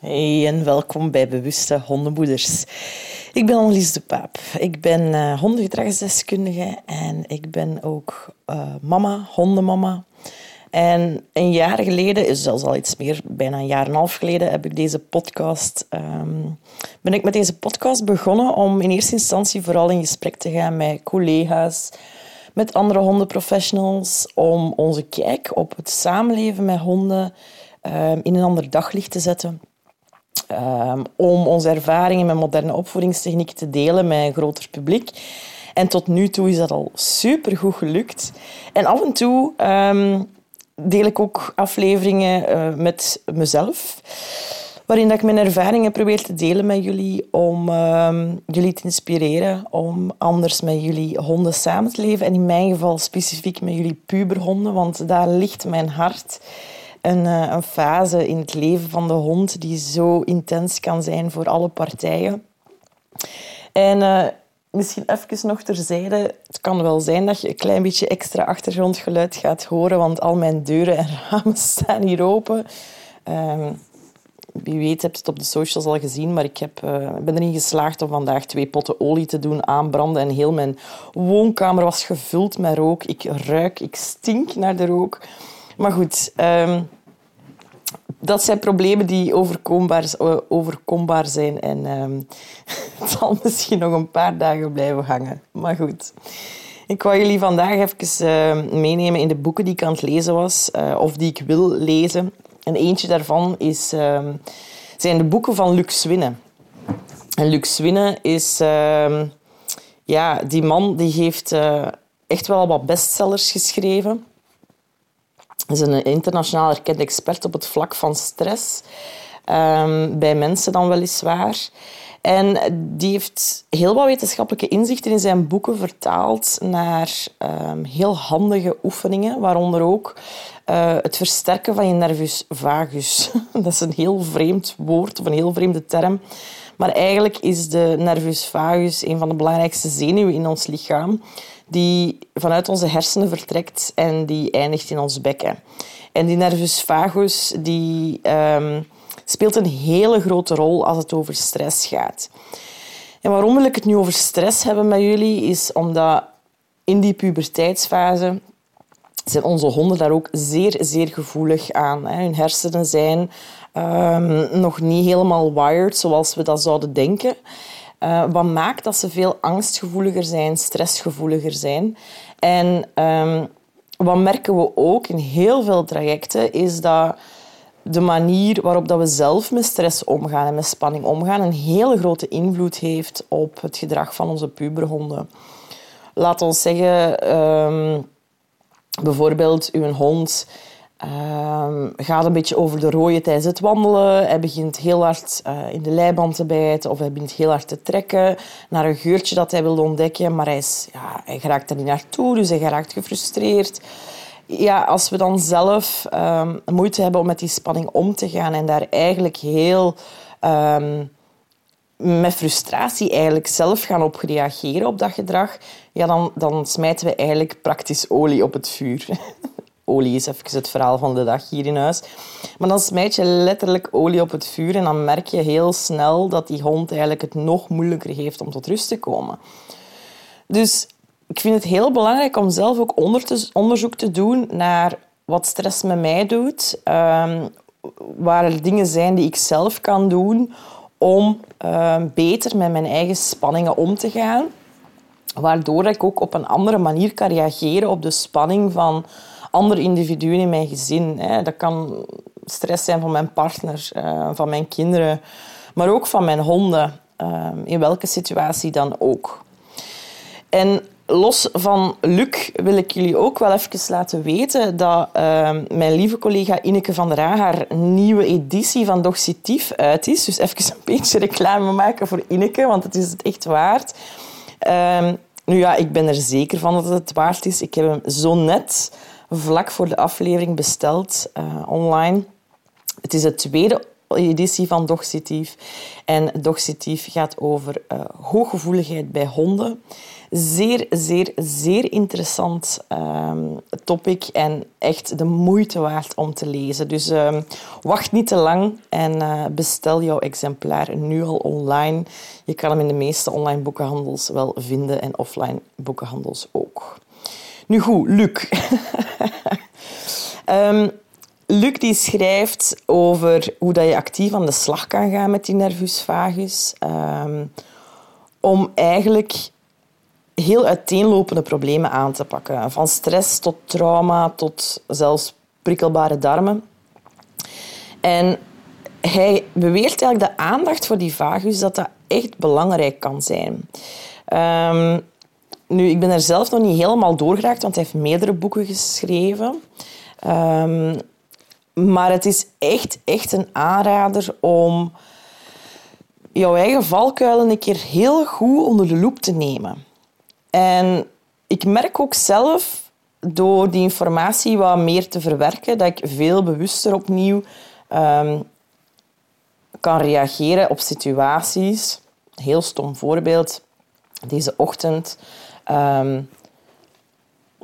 Hey en welkom bij Bewuste Hondenmoeders. Ik ben Annelies de Paap. Ik ben uh, hondengedragsdeskundige en ik ben ook uh, mama, hondenmama. En een jaar geleden, zelfs al iets meer, bijna een jaar en een half geleden, heb ik deze podcast, um, ben ik met deze podcast begonnen om in eerste instantie vooral in gesprek te gaan met collega's, met andere hondenprofessionals, om onze kijk op het samenleven met honden um, in een ander daglicht te zetten. Um, om onze ervaringen met moderne opvoedingstechniek te delen met een groter publiek. En tot nu toe is dat al supergoed gelukt. En af en toe um, deel ik ook afleveringen uh, met mezelf, waarin dat ik mijn ervaringen probeer te delen met jullie om um, jullie te inspireren om anders met jullie honden samen te leven. En in mijn geval specifiek met jullie puberhonden, want daar ligt mijn hart een, eh, een fase in het leven van de hond die zo intens kan zijn voor alle partijen. En uh, misschien even nog terzijde. Het kan wel zijn dat je een klein beetje extra achtergrondgeluid gaat horen, want al mijn deuren en ramen staan hier open. Um, wie weet hebt het op de socials al gezien, maar ik heb, uh, ben erin geslaagd om vandaag twee potten olie te doen aanbranden. En heel mijn woonkamer was gevuld met rook. Ik ruik, ik stink naar de rook. Maar goed, um, dat zijn problemen die overkombaar, overkombaar zijn. En um, het zal misschien nog een paar dagen blijven hangen. Maar goed. Ik wou jullie vandaag even uh, meenemen in de boeken die ik aan het lezen was. Uh, of die ik wil lezen. En eentje daarvan is, uh, zijn de boeken van Luc Swinne. En Luc Swinne is... Ehm, ja, die man die heeft eh, echt wel wat bestsellers geschreven is een internationaal erkend expert op het vlak van stress. Um, bij mensen dan weliswaar. En die heeft heel wat wetenschappelijke inzichten in zijn boeken vertaald naar um, heel handige oefeningen, waaronder ook uh, het versterken van je nervus vagus. Dat is een heel vreemd woord of een heel vreemde term. Maar eigenlijk is de nervus vagus een van de belangrijkste zenuwen in ons lichaam die vanuit onze hersenen vertrekt en die eindigt in ons bekken. En die nervus vagus die, um, speelt een hele grote rol als het over stress gaat. En waarom wil ik het nu over stress hebben met jullie, is omdat in die puberteitsfase zijn onze honden daar ook zeer, zeer gevoelig aan. Hun hersenen zijn um, nog niet helemaal wired zoals we dat zouden denken. Uh, wat maakt dat ze veel angstgevoeliger zijn, stressgevoeliger zijn. En um, wat merken we ook in heel veel trajecten, is dat de manier waarop dat we zelf met stress omgaan en met spanning omgaan een hele grote invloed heeft op het gedrag van onze puberhonden. Laat ons zeggen, um, bijvoorbeeld uw hond Um, gaat een beetje over de rode tijdens het wandelen. Hij begint heel hard uh, in de leiband te bijten of hij begint heel hard te trekken naar een geurtje dat hij wil ontdekken, maar hij, is, ja, hij geraakt er niet naartoe, dus hij raakt gefrustreerd. Ja, als we dan zelf um, moeite hebben om met die spanning om te gaan en daar eigenlijk heel um, met frustratie eigenlijk zelf gaan op reageren op dat gedrag, ja, dan, dan smijten we eigenlijk praktisch olie op het vuur. olie is even het verhaal van de dag hier in huis. Maar dan smijt je letterlijk olie op het vuur en dan merk je heel snel dat die hond eigenlijk het nog moeilijker heeft om tot rust te komen. Dus ik vind het heel belangrijk om zelf ook onderzoek te doen naar wat stress met mij doet, um, waar er dingen zijn die ik zelf kan doen om um, beter met mijn eigen spanningen om te gaan, waardoor ik ook op een andere manier kan reageren op de spanning van andere individuen in mijn gezin. Hè. Dat kan stress zijn van mijn partner, uh, van mijn kinderen, maar ook van mijn honden, uh, in welke situatie dan ook. En los van Luc wil ik jullie ook wel even laten weten dat uh, mijn lieve collega Ineke van der Aa haar nieuwe editie van Doxitief uit is. Dus even een beetje reclame maken voor Ineke, want het is het echt waard. Ehm, nu ja, ik ben er zeker van dat het waard is. Ik heb hem zo net vlak voor de aflevering besteld uh, online. Het is het tweede editie van Doxitief. En Doxitief gaat over uh, hooggevoeligheid bij honden. Zeer, zeer, zeer interessant um, topic en echt de moeite waard om te lezen. Dus um, wacht niet te lang en uh, bestel jouw exemplaar nu al online. Je kan hem in de meeste online boekenhandels wel vinden en offline boekenhandels ook. Nu goed, Luc. um, Luc die schrijft over hoe dat je actief aan de slag kan gaan met die nervus vagus. Um, om eigenlijk heel uiteenlopende problemen aan te pakken. Van stress tot trauma tot zelfs prikkelbare darmen. En hij beweert eigenlijk de aandacht voor die vagus dat dat echt belangrijk kan zijn. Um, nu, ik ben er zelf nog niet helemaal doorgeraakt, want hij heeft meerdere boeken geschreven. Um, maar het is echt, echt een aanrader om jouw eigen valkuilen een keer heel goed onder de loep te nemen. En ik merk ook zelf, door die informatie wat meer te verwerken, dat ik veel bewuster opnieuw um, kan reageren op situaties. Heel stom voorbeeld. Deze ochtend um,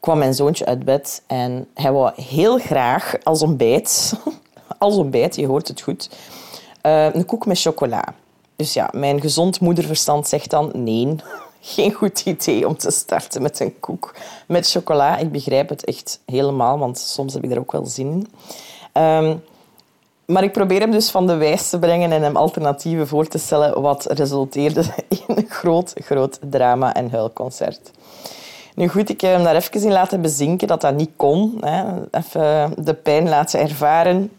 kwam mijn zoontje uit bed en hij wou heel graag als ontbijt, als ontbijt, je hoort het goed, uh, een koek met chocola. Dus ja, mijn gezond moederverstand zegt dan nee, geen goed idee om te starten met een koek met chocola. Ik begrijp het echt helemaal, want soms heb ik er ook wel zin in. Um, maar ik probeer hem dus van de wijs te brengen en hem alternatieven voor te stellen, wat resulteerde in een groot, groot drama- en huilconcert. Nu goed, ik heb hem daar even in laten bezinken dat dat niet kon. Hè. Even de pijn laten ervaren.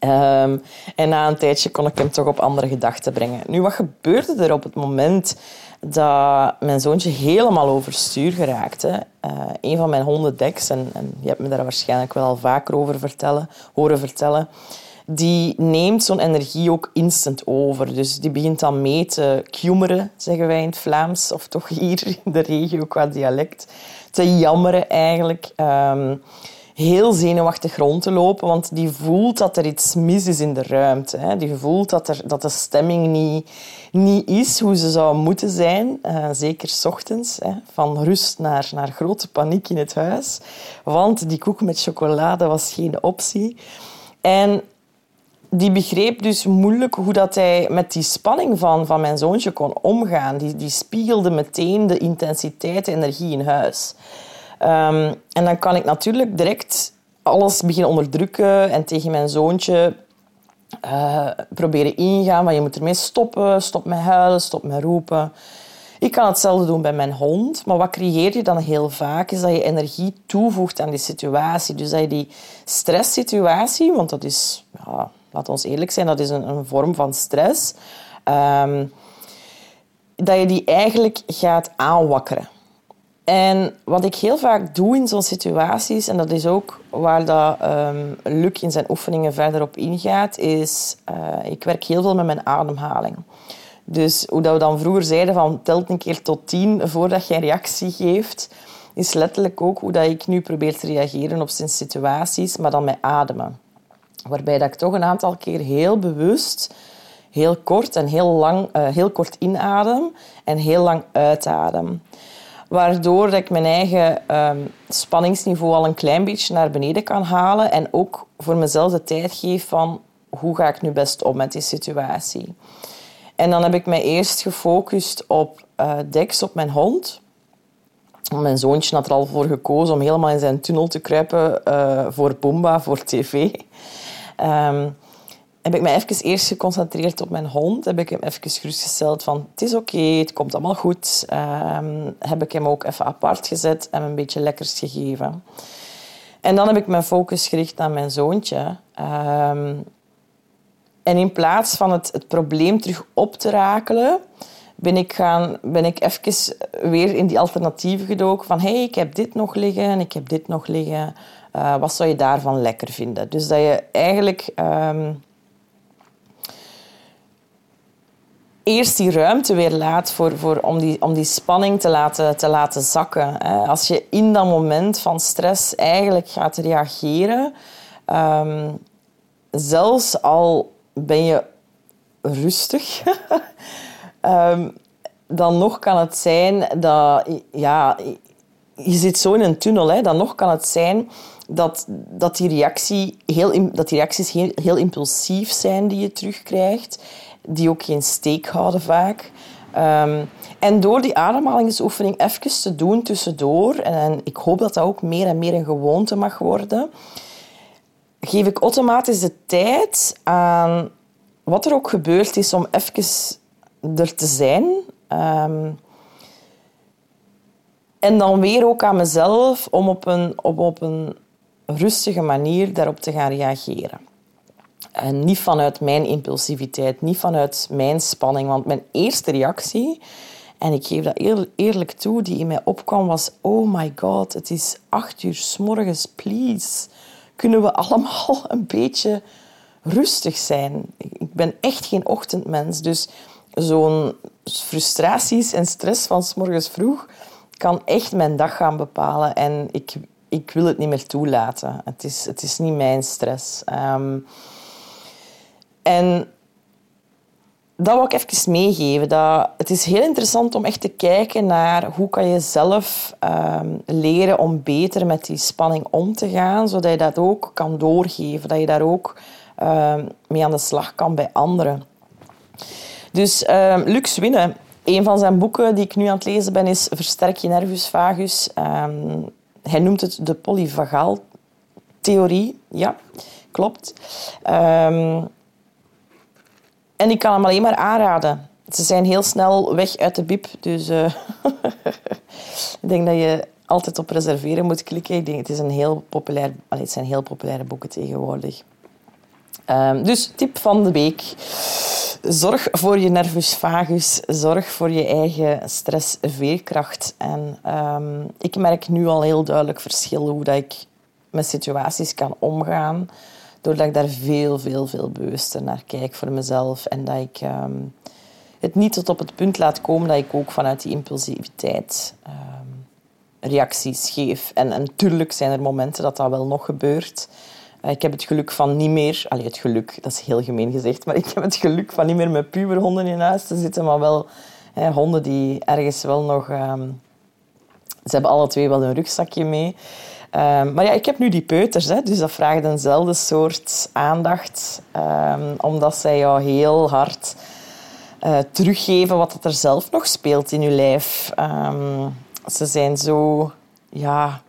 Um, en na een tijdje kon ik hem toch op andere gedachten brengen. Nu, wat gebeurde er op het moment dat mijn zoontje helemaal overstuur geraakte? Uh, een van mijn honden, Dex, en, en, je hebt me daar waarschijnlijk wel al vaker over vertellen, horen vertellen, die neemt zo'n energie ook instant over. Dus die begint dan mee te kjoemeren, zeggen wij in het Vlaams, of toch hier in de regio qua dialect, te jammeren eigenlijk. Um, heel zenuwachtig rond te lopen, want die voelt dat er iets mis is in de ruimte. Hè. Die voelt dat, er, dat de stemming niet, niet is hoe ze zou moeten zijn. Uh, zeker s ochtends, hè. van rust naar, naar grote paniek in het huis. Want die koek met chocolade was geen optie. En die begreep dus moeilijk hoe dat hij met die spanning van, van mijn zoontje kon omgaan. Die, die spiegelde meteen de intensiteit en energie in huis. Um, en dan kan ik natuurlijk direct alles beginnen onderdrukken en tegen mijn zoontje uh, proberen ingaan. Maar je moet ermee stoppen, stop met huilen, stop met roepen. Ik kan hetzelfde doen bij mijn hond, maar wat creëer je dan heel vaak is dat je energie toevoegt aan die situatie. Dus dat je die stresssituatie, want dat is ja, laat ons eerlijk zijn, dat is een, een vorm van stress. Um, dat je die eigenlijk gaat aanwakkeren. En wat ik heel vaak doe in zo'n situaties, en dat is ook waar dat, um, Luc in zijn oefeningen verder op ingaat, is uh, ik werk heel veel met mijn ademhaling. Dus hoe dat we dan vroeger zeiden van telt een keer tot tien voordat je een reactie geeft, is letterlijk ook hoe dat ik nu probeer te reageren op zijn situaties, maar dan met ademen. Waarbij dat ik toch een aantal keer heel bewust, heel kort en heel lang, uh, heel kort inadem en heel lang uitadem. Waardoor dat ik mijn eigen um, spanningsniveau al een klein beetje naar beneden kan halen en ook voor mezelf de tijd geef van hoe ga ik nu best om met die situatie. En dan heb ik mij eerst gefocust op uh, Dex, op mijn hond. Mijn zoontje had er al voor gekozen om helemaal in zijn tunnel te kruipen uh, voor Pumba, voor tv. Um, heb ik me even eerst geconcentreerd op mijn hond. Heb ik hem even gerustgesteld van het is oké, het komt allemaal goed. Um, heb ik hem ook even apart gezet en een beetje lekkers gegeven. En dan heb ik mijn focus gericht naar mijn zoontje. Um, en in plaats van het, het probleem terug op te rakelen, ben ik, gaan, ben ik even weer in die alternatieven gedoken. Van hey, ik heb dit nog liggen en ik heb dit nog liggen. Uh, wat zou je daarvan lekker vinden? Dus dat je eigenlijk um, eerst die ruimte weer laat voor, voor, om, die, om die spanning te laten, te laten zakken. Als je in dat moment van stress eigenlijk gaat reageren, um, zelfs al ben je rustig. Ehm, dan nog kan het zijn dat... Ja, je zit zo in een tunnel. Hè, dan nog kan het zijn dat, dat, die, reactie heel, dat die reacties heel, impulsief zijn die je terugkrijgt. Die ook geen steek houden vaak. Um, en door die ademhalingsoefening even te doen tussendoor, en ik hoop dat dat ook meer en meer een gewoonte mag worden, geef ik automatisch de tijd aan wat er ook gebeurd is om even er te zijn. Ehm, en dan weer ook aan mezelf om op een, op, op een rustige manier daarop te gaan reageren. En niet vanuit mijn impulsiviteit, niet vanuit mijn spanning. Want mijn eerste reactie, en ik geef dat eerlijk toe, die in mij opkwam, was: Oh my god, het is acht uur s morgens, please. Kunnen we allemaal een beetje rustig zijn? Ik ben echt geen ochtendmens, dus zo'n frustraties en stress van s morgens vroeg kan echt mijn dag gaan bepalen. En ik, ik wil het niet meer toelaten. Het is, het is niet mijn stress. Um, en dat wil ik even meegeven. Dat het is heel interessant om echt te kijken naar hoe kan je zelf um, leren om beter met die spanning om te gaan, zodat je dat ook kan doorgeven, dat je daar ook um, mee aan de slag kan bij anderen. Dus um, Lux Winnen, een van zijn boeken die ik nu aan het lezen ben, is Versterk je nervus vagus. hij noemt het de polyvagaal-theorie. Ja, klopt. En ik kan hem alleen maar aanraden. Ze zijn heel snel weg uit de bib. Dus uh, ik denk dat je altijd op reserveren moet klikken. Ik denk, het, is een heel populair, het zijn heel populaire boeken tegenwoordig. Um, dus tip van de week. Zorg voor je nervus vagus. Zorg voor je eigen stressveerkracht. En um, ik merk nu al heel duidelijk verschil hoe dat ik met situaties kan omgaan doordat ik daar veel, veel, veel bewuster naar kijk voor mezelf. En dat ik ehm, het niet tot op het punt laat komen dat ik ook vanuit die impulsiviteit um, reacties geef. En, natuurlijk zijn er momenten dat dat wel nog gebeurt. Uh, ik heb het geluk van niet meer... Allee, het geluk, dat is heel gemeen gezegd. Maar ik heb het geluk van niet meer met puberhonden in huis te zitten. Maar wel honden die ergens wel nog... Um, ze hebben alle twee wel een rugzakje mee. Ehm, maar ja, ik heb nu die peuters, hè, dus dat vraagt eenzelfde soort aandacht. Um, omdat zij jou heel hard uh, teruggeven wat er zelf nog speelt in je lijf. Ze zijn zo... Ja...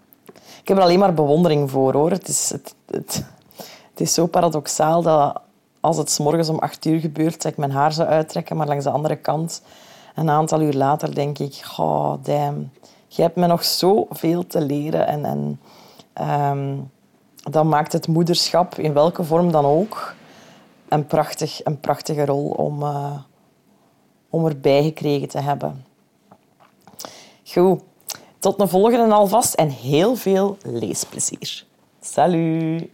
Ik heb er alleen maar bewondering voor, hoor. Het is, het, het, is zo paradoxaal dat als het s morgens om acht uur gebeurt, dat ik mijn haar zou uittrekken, maar langs de andere kant, een aantal uur later, denk ik... Oh, damn. Je hebt me nog zoveel te leren en... en Um, dan maakt het moederschap, in welke vorm dan ook, een, prachtig, een prachtige rol om, uh, om erbij gekregen te hebben. Goed, tot de volgende alvast en heel veel leesplezier. Salut!